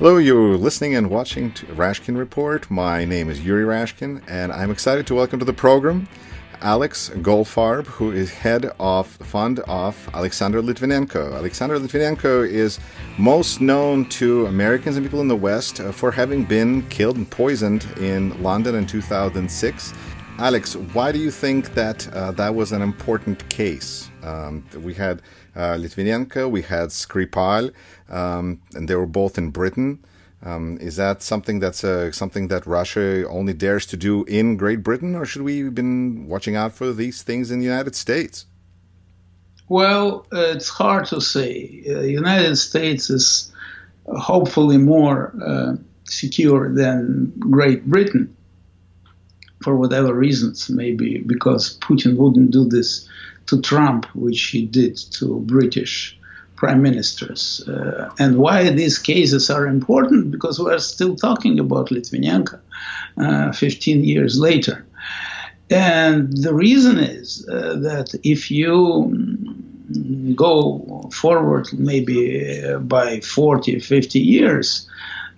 Hello, you're listening and watching Rashkin Report. My name is Yuri Rashkin, and I'm excited to welcome to the program Alex Goldfarb, who is head of fund of Alexander Litvinenko. Alexander Litvinenko is most known to Americans and people in the West uh, for having been killed and poisoned in London in 2006. Alex, why do you think that uh, that was an important case? Um, we had Litvinenko, we had Skripal, um, and they were both in Britain. Um, is that something that's uh, something that Russia only dares to do in Great Britain, or should we have been watching out for these things in the United States? Well, uh, it's hard to say. Uh, United States is hopefully more uh, secure than Great Britain for whatever reasons, maybe because Putin wouldn't do this to Trump, which he did to British prime ministers. Uh, and why these cases are important? Because we're still talking about Litvinenko uh, 15 years later. And the reason is uh, that if you go forward maybe uh, by 40, 50 years,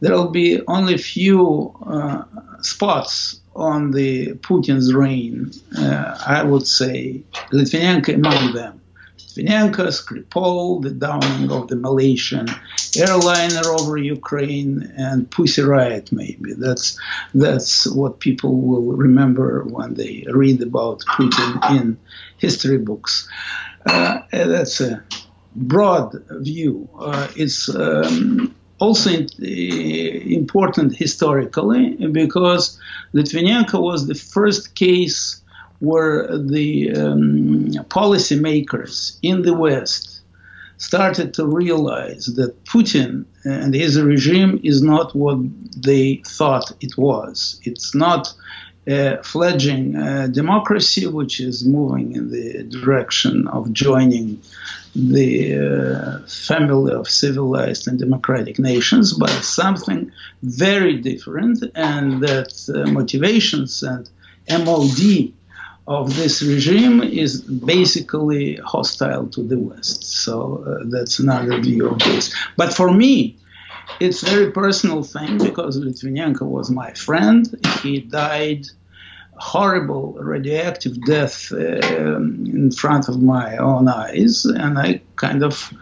there will be only few uh, spots on the Putin's reign, uh, I would say Litvinenko among them. Litvinenko, Skripal, the downing of the Malaysian airliner over Ukraine, and Pussy Riot. Maybe that's that's what people will remember when they read about Putin in history books. Uh, that's a broad view. Uh, it's um, also important historically because Litvinenko was the first case where the um, policymakers in the West started to realize that Putin and his regime is not what they thought it was. It's not a fledgling uh, democracy which is moving in the direction of joining the uh, family of civilized and democratic nations, but something very different, and that uh, motivations and MOD of this regime is basically hostile to the West. So uh, that's another view of this. But for me, it's a very personal thing because Litvinenko was my friend. He died horrible radioactive death uh, in front of my own eyes, and I kind of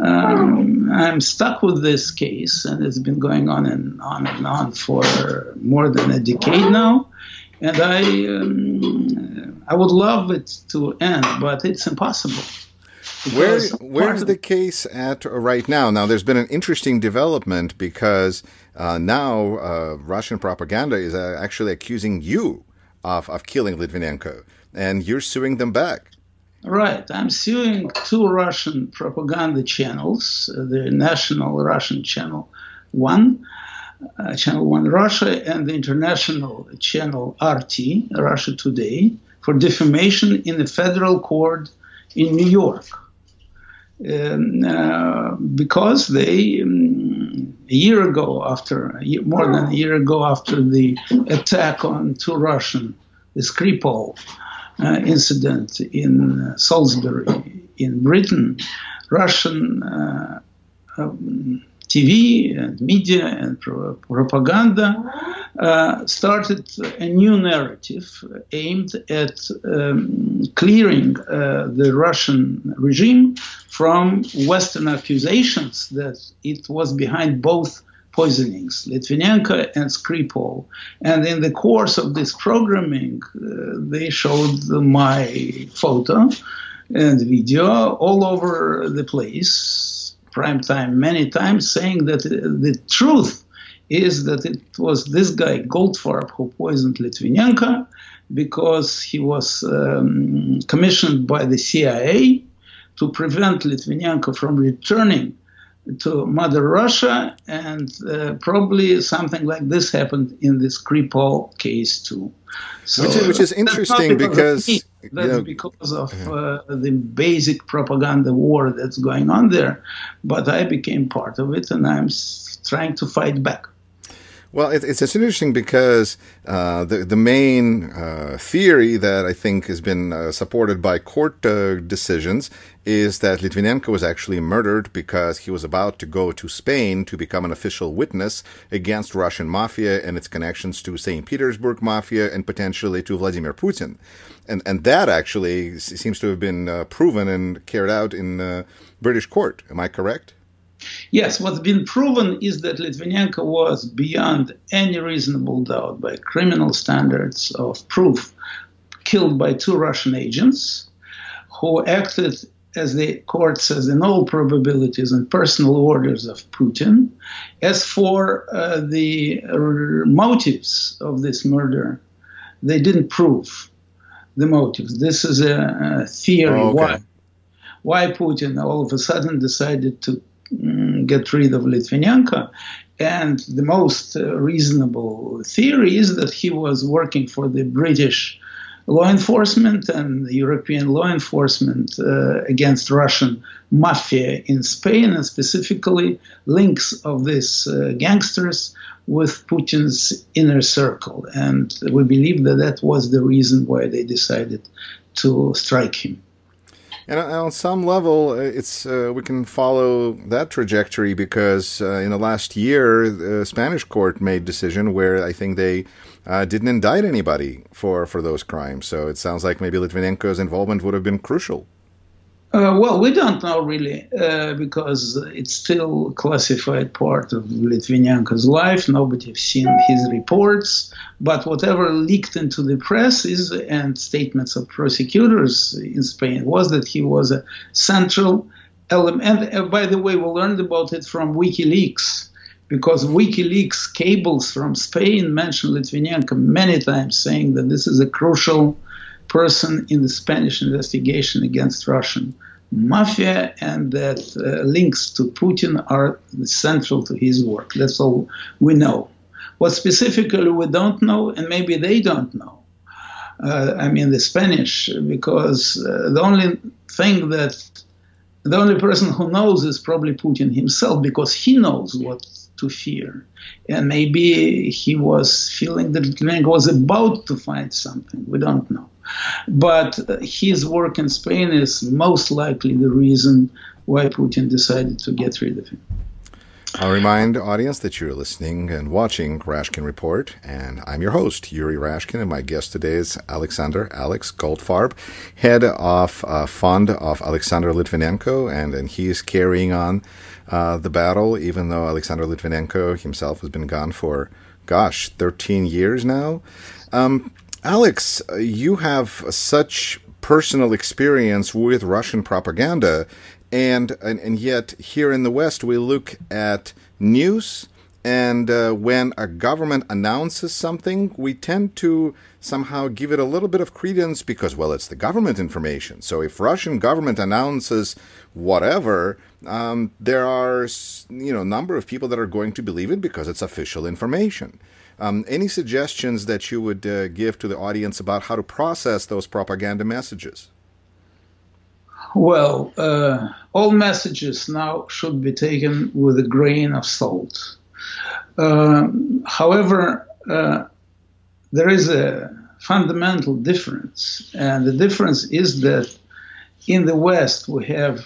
um, I'm stuck with this case, and it's been going on and on and on for more than a decade now. And I, um, I would love it to end, but it's impossible. Where where's the case at right now? Now, there's been an interesting development because uh, now uh, Russian propaganda is uh, actually accusing you of, of killing Litvinenko, and you're suing them back. Right. I'm suing two Russian propaganda channels uh, the National Russian Channel 1, uh, Channel 1 Russia, and the international channel RT, Russia Today, for defamation in the federal court in New York. Um, uh, because they, um, a year ago, after more than a year ago, after the attack on two Russian, the Skripal uh, incident in uh, Salisbury in Britain, Russian uh, um, TV and media and pro- propaganda uh, started a new narrative aimed at um, clearing uh, the Russian regime from Western accusations that it was behind both poisonings, Litvinenko and Skripal. And in the course of this programming, uh, they showed my photo and video all over the place prime time many times, saying that the truth is that it was this guy, Goldfarb, who poisoned Litvinenko because he was um, commissioned by the CIA to prevent Litvinenko from returning to Mother Russia, and uh, probably something like this happened in this Skripal case too. So which, is, which is interesting because, because that's yeah. because of uh, the basic propaganda war that's going on there. But I became part of it, and I'm trying to fight back. Well, it, it's, it's interesting because uh, the the main uh, theory that I think has been uh, supported by court uh, decisions is that Litvinenko was actually murdered because he was about to go to Spain to become an official witness against Russian mafia and its connections to St. Petersburg mafia and potentially to Vladimir Putin, and and that actually seems to have been uh, proven and carried out in uh, British court. Am I correct? Yes, what's been proven is that Litvinenko was beyond any reasonable doubt by criminal standards of proof killed by two Russian agents who acted, as the court says, in all probabilities and personal orders of Putin. As for uh, the motives of this murder, they didn't prove the motives. This is a, a theory oh, okay. why why Putin all of a sudden decided to get rid of Litvinenko. And the most uh, reasonable theory is that he was working for the British law enforcement and European law enforcement uh, against Russian mafia in Spain, and specifically links of these uh, gangsters with Putin's inner circle. And we believe that that was the reason why they decided to strike him. And on some level, uh, it's uh, we can follow that trajectory because uh, in the last year, the Spanish court made decision where I think they uh, didn't indict anybody for, for those crimes. So it sounds like maybe Litvinenko's involvement would have been crucial. Uh, well, we don't know really uh, because it's still classified part of Litvinenko's life. Nobody has seen his reports, but whatever leaked into the press is and statements of prosecutors in Spain was that he was a central element. And uh, by the way, we learned about it from WikiLeaks because WikiLeaks cables from Spain mentioned Litvinenko many times, saying that this is a crucial person in the Spanish investigation against Russian mafia, and that uh, links to Putin are central to his work. That's all we know. What specifically we don't know, and maybe they don't know, uh, I mean the Spanish, because uh, the only thing that the only person who knows is probably Putin himself, because he knows what to fear. And maybe he was feeling that Litvinenko was about to find something. We don't know. But his work in Spain is most likely the reason why Putin decided to get rid of him. I'll remind audience that you're listening and watching Rashkin Report, and I'm your host, Yuri Rashkin, and my guest today is Alexander Alex Goldfarb, head of uh, fund of Alexander Litvinenko, and, and he is carrying on uh, the battle, even though Alexander Litvinenko himself has been gone for, gosh, 13 years now. Um, Alex, you have such personal experience with Russian propaganda, and, and, and yet here in the West we look at news, and uh, when a government announces something, we tend to somehow give it a little bit of credence because, well, it's the government information. So if Russian government announces whatever, um, there are you know number of people that are going to believe it because it's official information. Um, any suggestions that you would uh, give to the audience about how to process those propaganda messages? Well, uh, all messages now should be taken with a grain of salt. Uh, however, uh, there is a fundamental difference, and the difference is that in the West we have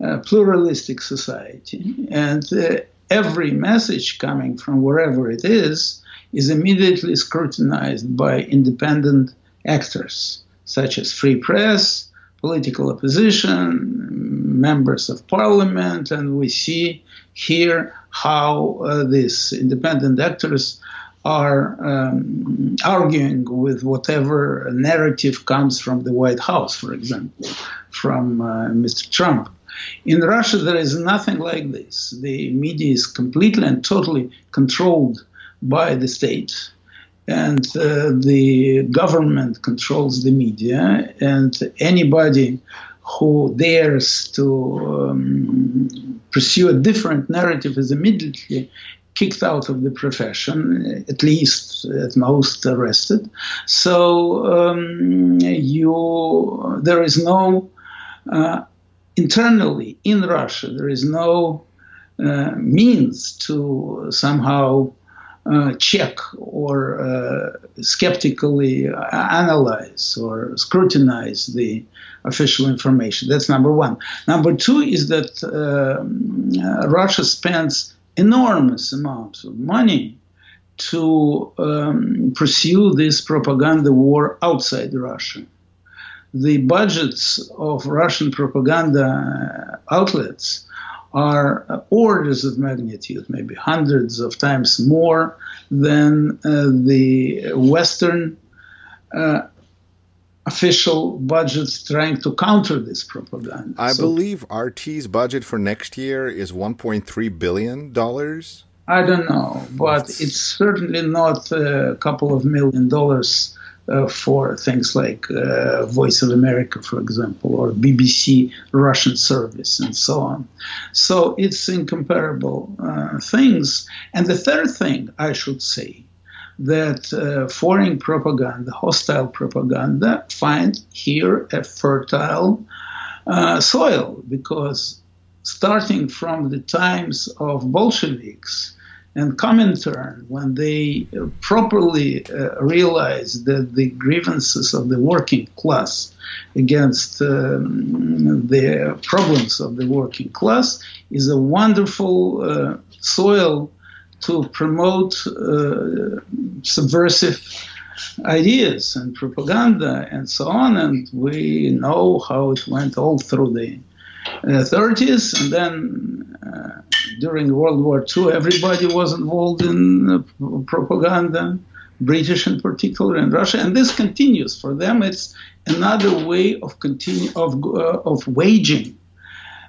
a pluralistic society, and uh, every message coming from wherever it is is immediately scrutinized by independent actors, such as free press, political opposition, members of parliament, and we see here how uh, these independent actors are um, arguing with whatever narrative comes from the White House, for example, from uh, Mr. Trump. In Russia, there is nothing like this. The media is completely and totally controlled by the state. And uh, the government controls the media, and anybody who dares to um, pursue a different narrative is immediately kicked out of the profession, at least at most arrested. So um, you, there is no uh, internally in Russia, there is no uh, means to somehow uh, check or uh, skeptically analyze or scrutinize the official information. That's number one. Number two is that uh, Russia spends enormous amounts of money to um, pursue this propaganda war outside Russia. The budgets of Russian propaganda outlets are orders of magnitude, maybe hundreds of times more than uh, the Western uh, official budgets trying to counter this propaganda. I so, believe RT's budget for next year is 1.3 billion dollars. I don't know, but it's certainly not a couple of million dollars uh, for things like uh, Voice of America, for example, or BBC Russian service, and so on. So it's incomparable uh, things. And the third thing I should say that uh, foreign propaganda, hostile propaganda, find here a fertile uh, soil because starting from the times of Bolsheviks and Comintern, when they uh, properly uh, realized that the grievances of the working class against um, the problems of the working class is a wonderful uh, soil to promote uh, subversive ideas and propaganda and so on. And we know how it went all through the 30s, and then uh, during World War II, everybody was involved in uh, propaganda, British in particular, and Russia, and this continues for them. It's another way of continue of uh, of waging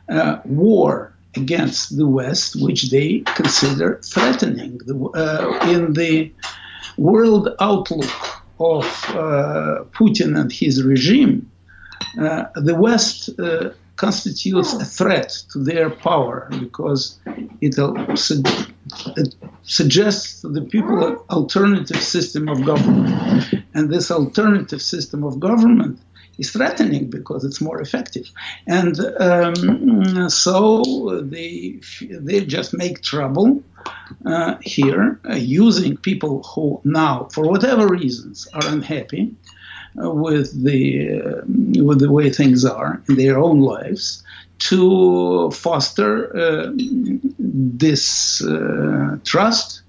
uh, war against the West, which they consider threatening. The, uh, in the world outlook of uh, Putin and his regime, the West constitutes a threat to their power because it, it suggests to the people an alternative system of government. And this alternative system of government is threatening because it's more effective. And um, so they, they just make trouble uh, here uh, using people who now, for whatever reasons, are unhappy with the uh, with the way things are in their own lives to foster uh, this uh, trust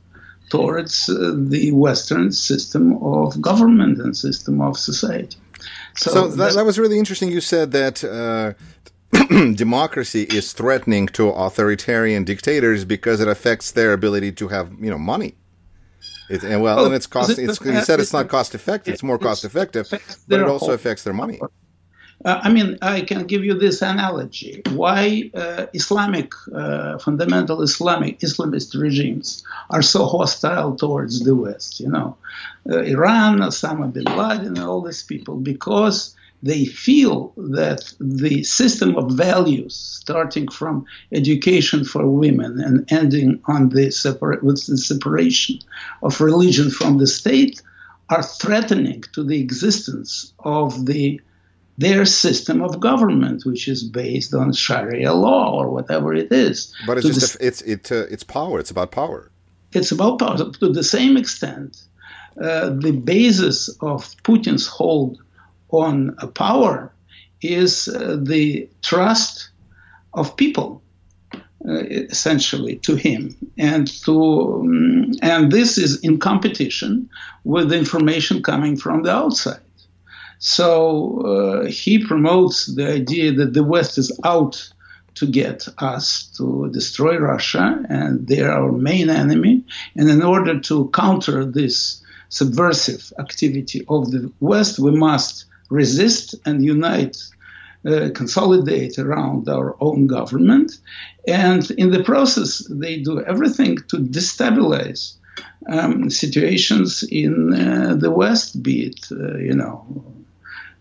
towards uh, the Western system of government and system of society. So, so that, that, was really interesting. You said that uh, democracy is threatening to authoritarian dictators because it affects their ability to have you know money. It, and well, oh, and it's cost. It, it's, you said it's not cost effective. It's more cost effective, but it also affects their money. Uh, I mean, I can give you this analogy: why uh, Islamic, uh, fundamental Islamic Islamist regimes are so hostile towards the West. You know, uh, Iran, Osama bin Laden, all these people, because they feel that the system of values, starting from education for women and ending on the separa- with the separation of religion from the state, are threatening to the existence of the their system of government, which is based on Sharia law or whatever it is. But it's just the, it's it, uh, it's power. It's about power. It's about power. To the same extent, uh, the basis of Putin's hold on a power is uh, the trust of people uh, essentially to him. And to um, and this is in competition with information coming from the outside. So uh, he promotes the idea that the west is out to get us to destroy russia and they're our main enemy. And in order to counter this subversive activity of the west we must resist and unite, uh, consolidate around our own government. And in the process, they do everything to destabilize um, situations in uh, the West, be it, uh, you know,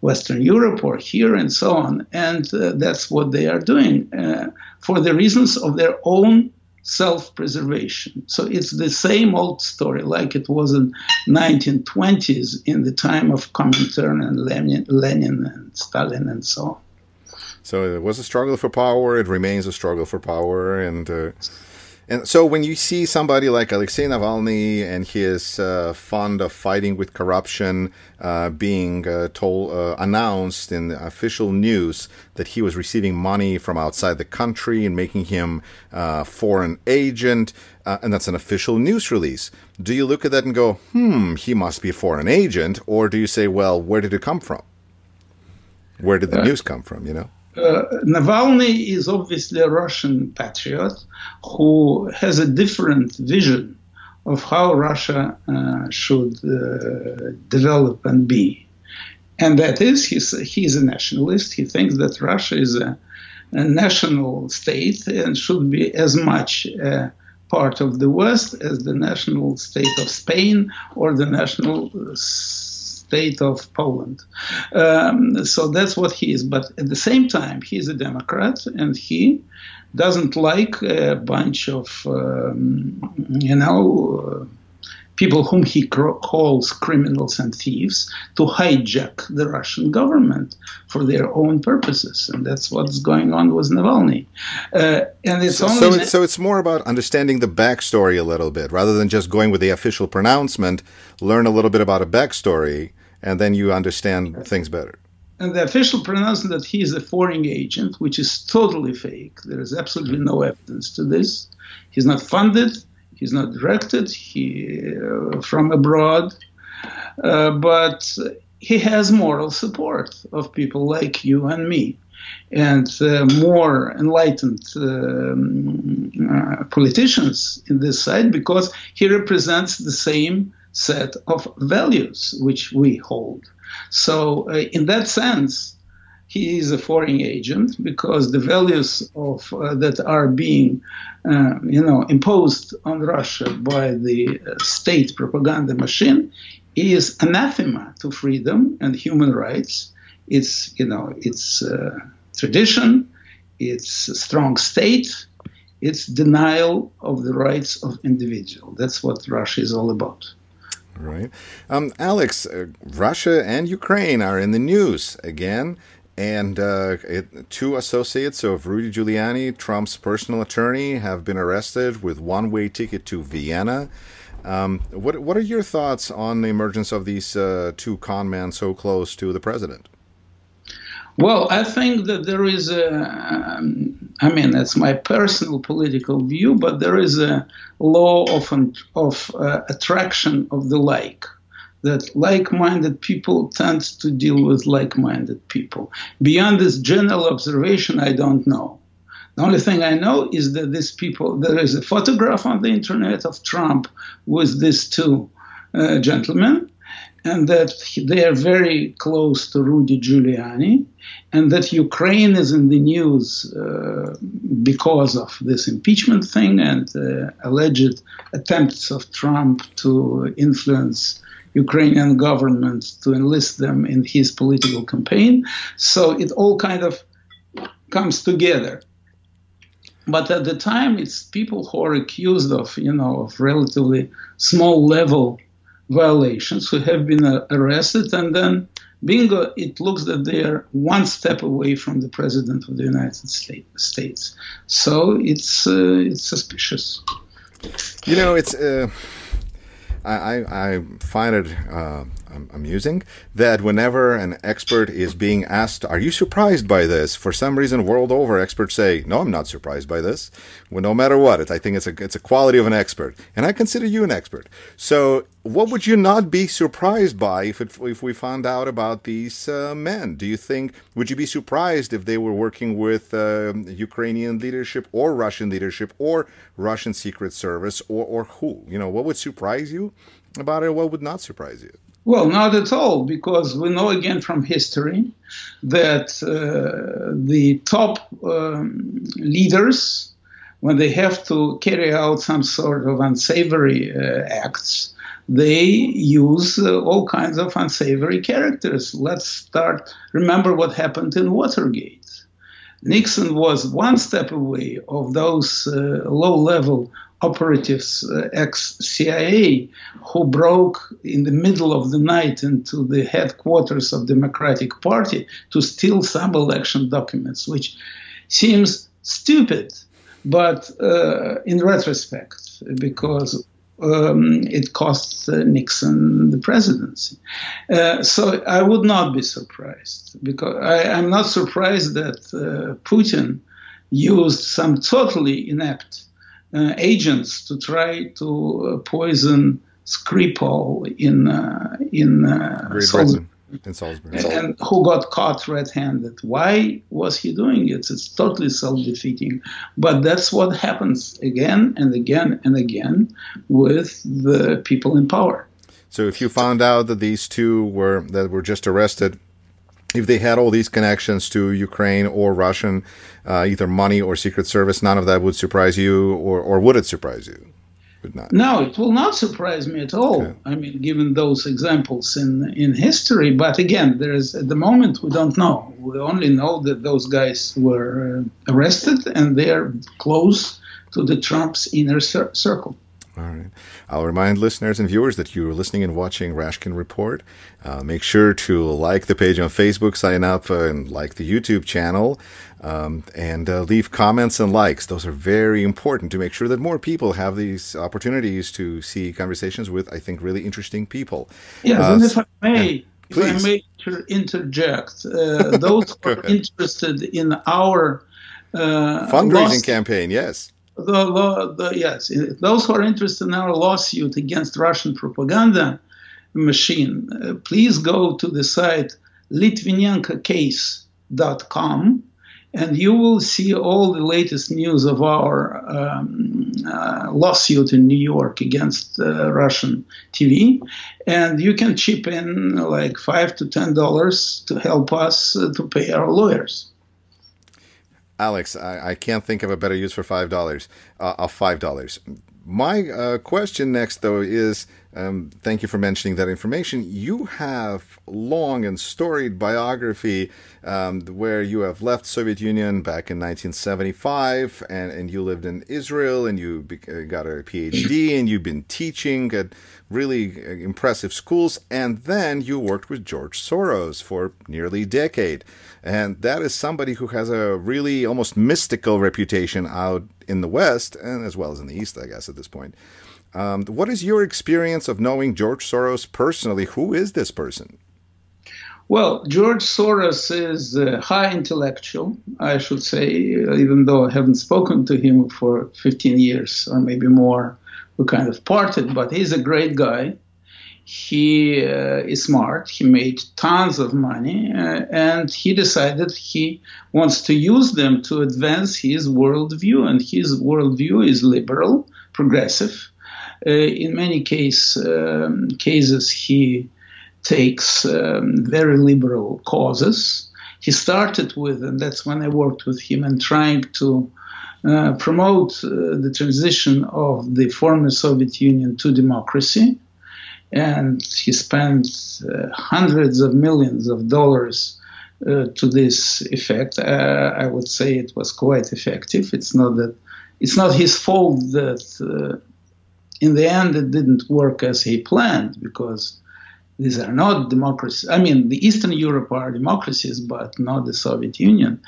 Western Europe or here and so on. And uh, that's what they are doing uh, for the reasons of their own self-preservation. So it's the same old story, like it was in 1920s in the time of Comintern and Lenin, Lenin and Stalin and so on. So it was a struggle for power. It remains a struggle for power, and uh, And so, when you see somebody like Alexei Navalny and his uh, fond of fighting with corruption uh, being uh, told, uh, announced in the official news that he was receiving money from outside the country and making him a uh, foreign agent, uh, and that's an official news release, do you look at that and go, "Hmm, he must be a foreign agent," or do you say, "Well, where did it come from? Where did the news come from?" You know uh, Navalny is obviously a Russian patriot who has a different vision of how Russia uh, should uh, develop and be. And that is, he's, he's a nationalist. He thinks that Russia is a, a national state and should be as much part of the West as the national state of Spain or the national state of Poland. Um, so that's what he is. But at the same time, he's a Democrat and he doesn't like a bunch of, um, you know, uh, people whom he calls criminals and thieves to hijack the Russian government for their own purposes, and that's what's going on with Navalny. Uh, and it's so, only so it's, so it's more about understanding the backstory a little bit rather than just going with the official pronouncement. Learn a little bit about a backstory, and then you understand things better. And the official pronouncement that he is a foreign agent, which is totally fake. There is absolutely no evidence to this. He's not funded He's not directed he, uh, from abroad, uh, but he has moral support of people like you and me and uh, more enlightened um, uh, politicians in this side because he represents the same set of values which we hold. So, uh, in that sense, he is a foreign agent because the values of uh, that are being uh, you know imposed on Russia by the uh, state propaganda machine is anathema to freedom and human rights. It's you know it's uh, tradition. It's a strong state. It's denial of the rights of individual. That's what Russia is all about. Right. Um, Alex, uh, Russia and Ukraine are in the news again and uh, it, two associates of Rudy Giuliani, Trump's personal attorney, have been arrested with one-way ticket to Vienna. Um, what what are your thoughts on the emergence of these uh, two con men so close to the president? Well, I think that there is a, um, I mean, that's my personal political view, but there is a law of, of uh, attraction of the like that like-minded people tend to deal with like-minded people. Beyond this general observation, I don't know. The only thing I know is that these people, there is a photograph on the internet of Trump with these two uh, gentlemen, and that they are very close to Rudy Giuliani, and that Ukraine is in the news uh, because of this impeachment thing and uh, alleged attempts of Trump to influence Ukrainian government to enlist them in his political campaign. So it all kind of comes together. But at the time, it's people who are accused of, you know, of relatively small level violations who have been uh, arrested, and then bingo, it looks that they are one step away from the president of the United States. So it's uh, it's suspicious. You know, it's. Uh I, I find it uh, amusing that whenever an expert is being asked, Are you surprised by this? For some reason, world over, experts say, No, I'm not surprised by this. Well, no matter what, it's, I think it's a, it's a quality of an expert. And I consider you an expert. So, what would you not be surprised by if, it, if we found out about these uh, men? Do you think, would you be surprised if they were working with uh, Ukrainian leadership or Russian leadership or Russian Secret Service or, or who? You know, what would surprise you about it? What would not surprise you? Well, not at all, because we know again from history that uh, the top um, leaders, when they have to carry out some sort of unsavory uh, acts, they use uh, all kinds of unsavory characters. Let's start. Remember what happened in Watergate. Nixon was one step away of those uh, low level operatives, uh, ex CIA, who broke in the middle of the night into the headquarters of Democratic Party to steal some election documents, which seems stupid. but uh, in retrospect, because um, it cost uh, Nixon the presidency. Uh, so I would not be surprised because I, am not surprised that uh, Putin used some totally inept uh, agents to try to uh, poison Skripal in uh, in Great Britain in Salzburg. And who got caught red handed. Why was he doing it? It's totally self defeating. But that's what happens again and again and again with the people in power. So if you found out that these two were that were just arrested, if they had all these connections to Ukraine or Russian, uh, either money or Secret Service, none of that would surprise you, or, or would it surprise you? Would not. No, it will not surprise me at all. Okay. I mean, given those examples in in history. But again, there is at the moment we don't know. We only know that those guys were uh, arrested and they're close to the Trump's inner cir- circle. All right. I'll remind listeners and viewers that you're listening and watching Rashkin Report. Uh, make sure to like the page on Facebook, sign up, uh, and like the YouTube channel, um, and uh, leave comments and likes. Those are very important to make sure that more people have these opportunities to see conversations with, I think, really interesting people. Yes, and uh, if I may, if I may interject, uh, those who are interested in our uh, fundraising campaign, yes the, the, yes, those who are interested in our lawsuit against Russian propaganda machine, uh, please go to the site litvinenkocase.com and you will see all the latest news of our um, uh, lawsuit in New York against uh, Russian TV. And you can chip in like five to ten dollars to help us uh, to pay our lawyers. Alex, I, I, can't think of a better use for five dollars. Uh, of five dollars. My uh, question next, though, is um, thank you for mentioning that information. You have long and storied biography um, where you have left Soviet Union back in 1975, and, and you lived in Israel, and you uh, got a PhD, and you've been teaching at really uh, impressive schools, and then you worked with George Soros for nearly a decade. And that is somebody who has a really almost mystical reputation out in the West, and as well as in the East, I guess, at this point. Um, what is your experience of knowing George Soros personally? Who is this person? Well, George Soros is a high intellectual, I should say, even though I haven't spoken to him for 15 years or maybe more. We kind of parted, but he's a great guy. He uh, is smart. He made tons of money, uh, and he decided he wants to use them to advance his worldview. And his worldview is liberal, progressive, in many case, um, cases, he takes um, very liberal causes. He started with, and that's when I worked with him, and trying to uh, promote uh, the transition of the former Soviet Union to democracy. And he spent uh, hundreds of millions of dollars uh, to this effect. Uh, I would say it was quite effective. It's not that it's not his fault that in the end, it didn't work as he planned because these are not democracies. I mean, the Eastern Europe are democracies, but not the Soviet Union,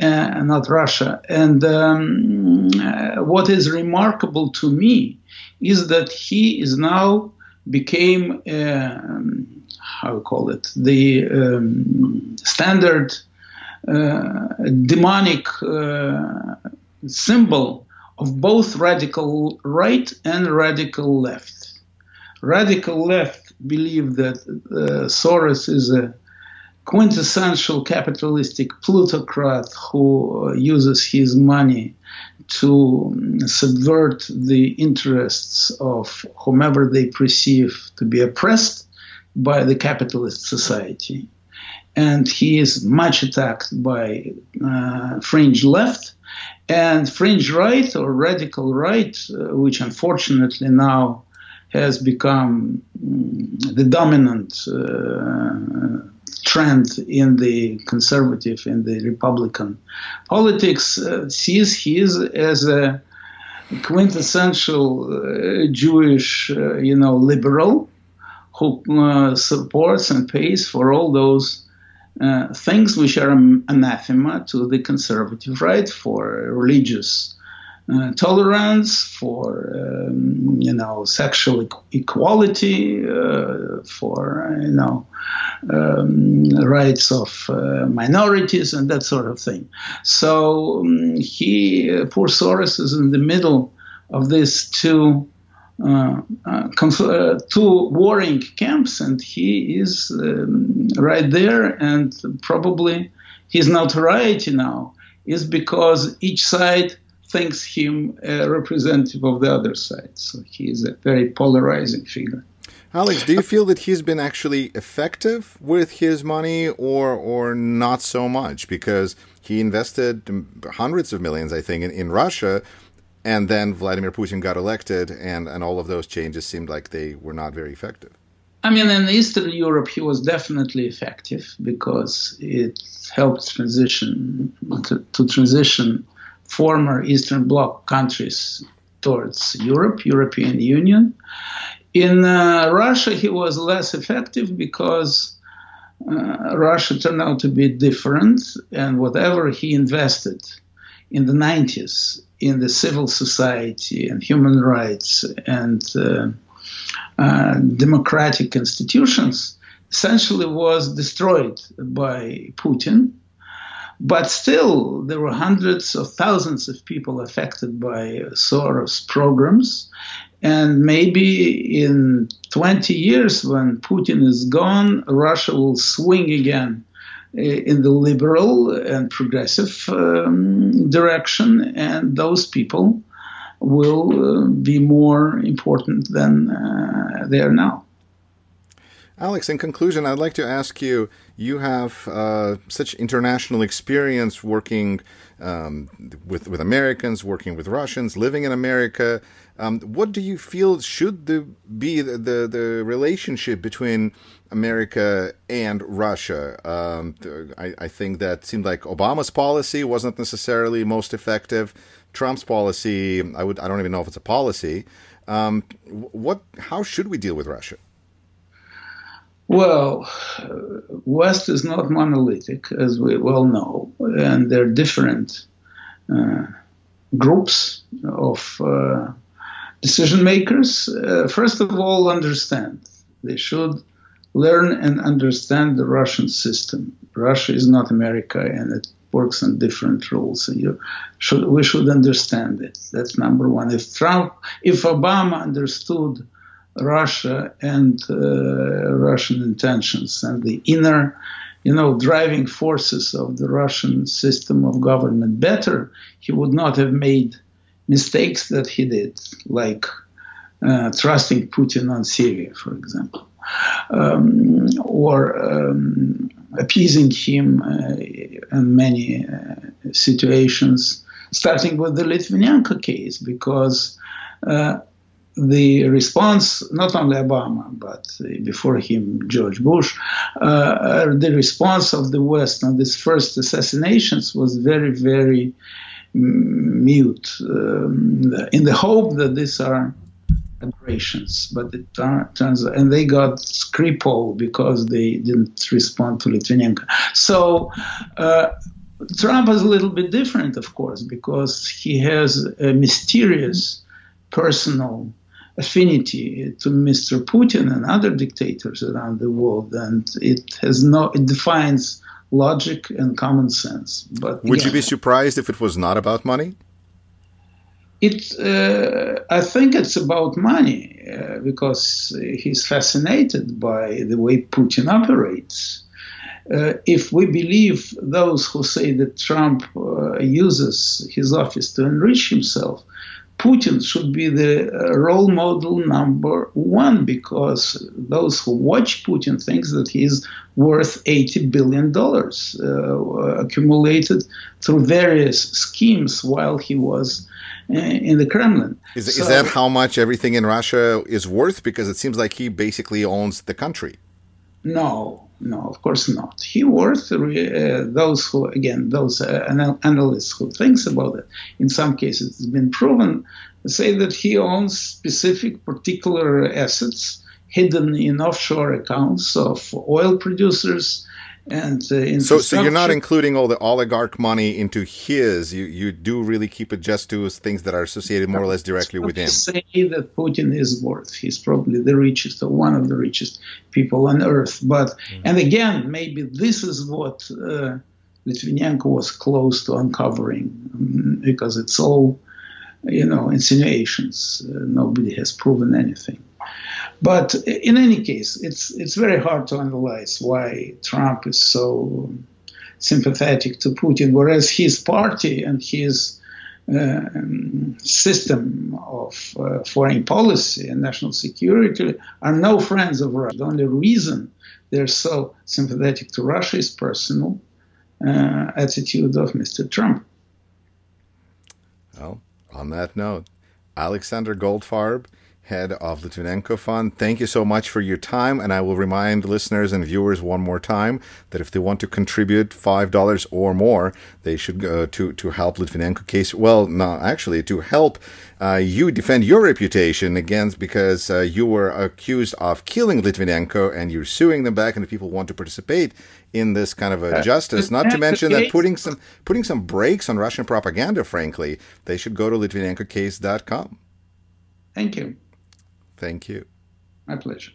uh, not Russia. And um, uh, what is remarkable to me is that he is now became uh, how you call it the um, standard uh, demonic uh, symbol of both radical right and radical left. Radical left believe that uh, Soros is a quintessential capitalistic plutocrat who uh, uses his money to um, subvert the interests of whomever they perceive to be oppressed by the capitalist society. And he is much attacked by uh, fringe left and fringe right or radical right, uh, which unfortunately now has become mm, the dominant uh, trend in the conservative and the Republican politics, uh, sees his as a quintessential uh, Jewish, uh, you know, liberal who uh, supports and pays for all those uh, things which are anathema to the conservative right for religious uh, tolerance, for um, you know sexual equality, uh, for you know um, rights of uh, minorities and that sort of thing. So um, he, uh, poor Soros, is in the middle of these two. Uh, uh, uh, two warring camps, and he is um, right there. And probably his notoriety now is because each side thinks him a representative of the other side. So he is a very polarizing figure. Alex, do you feel that he's been actually effective with his money or or not so much? Because he invested hundreds of millions, I think, in, in Russia, and then Vladimir Putin got elected, and, and all of those changes seemed like they were not very effective. I mean, in Eastern Europe, he was definitely effective because it helped transition to, to transition former Eastern Bloc countries towards Europe, European Union. In uh, Russia, he was less effective because uh, Russia turned out to be different, and whatever he invested in the 90s in the civil society and human rights and uh, uh democratic institutions essentially was destroyed by Putin but still, there were hundreds of thousands of people affected by Soros programs. And maybe in 20 years, when Putin is gone, Russia will swing again in the liberal and progressive um, direction, and those people will uh, be more important than uh, they are now. Alex, in conclusion, I'd like to ask you you have uh, such international experience working um, with, with Americans, working with Russians, living in America. Um, what do you feel should the, be the, the, the relationship between America and Russia? Um, I, I think that seemed like Obama's policy wasn't necessarily most effective. Trump's policy, I would I don't even know if it's a policy. Um, what? How should we deal with Russia? Well, West is not monolithic, as we well know, and there are different uh, groups of uh, decision makers. Uh, first of all, understand they should learn and understand the Russian system. Russia is not America, and it works on different rules. And you should we should understand it. That's number one. If Trump, if Obama understood Russia and uh, Russian intentions and the inner, you know, driving forces of the Russian system of government better, he would not have made mistakes that he did, like uh, trusting Putin on Syria, for example, um, or um, appeasing him uh, in many uh, situations, starting with the Litvinenko case, because uh, the response, not only Obama, but before him, George Bush, uh, the response of the West on these first assassinations was very, very mute, um, in the hope that these are aberrations. But it turns out, and they got Skripal because they didn't respond to Litvinenko. So, uh, Trump is a little bit different, of course, because he has a mysterious personal affinity to Mr. Putin and other dictators around the world, and it has no it defines logic and common sense. But would yeah, you be surprised if it was not about money? Uh, I think it's about money uh, because he's fascinated by the way Putin operates. Uh, if we believe those who say that Trump uh, uses his office to enrich himself, Putin should be the uh, role model number one because those who watch Putin thinks that he's worth 80 billion dollars uh, accumulated through various schemes while he was uh, in the Kremlin. Is, so, is that how much everything in Russia is worth? Because it seems like he basically owns the country. No, no, of course not. He worth uh, those who, again, those uh, analysts who thinks about it. In some cases, it's been proven say that he owns specific particular assets hidden in offshore accounts of oil producers and uh, so so you're not including all the oligarch money into his. You you do really keep it just to things that are associated more or less directly with him. say that putin is worth he's probably the richest or one of the richest people on earth. But mm-hmm. and again maybe this is what uh, litvinenko was close to uncovering um, because it's all you know insinuations. Uh, nobody has proven anything but in any case, it's it's very hard to analyze why Trump is so sympathetic to Putin, whereas his party and his uh, system of uh, foreign policy and national security are no friends of Russia. The only reason they're so sympathetic to Russia is personal uh, attitude of Mr. Trump. Well, on that note, Alexander Goldfarb head of Litvinenko Fund. Thank you so much for your time. And I will remind listeners and viewers one more time that if they want to contribute $5 or more, they should go to, to help Litvinenko case. Well, no, actually, to help uh, you defend your reputation against because uh, you were accused of killing Litvinenko and you're suing them back and if people want to participate in this kind of a justice, not to mention that putting some putting some brakes on Russian propaganda, frankly, they should go to litvinenkocase.com. Thank you. Thank you. My pleasure.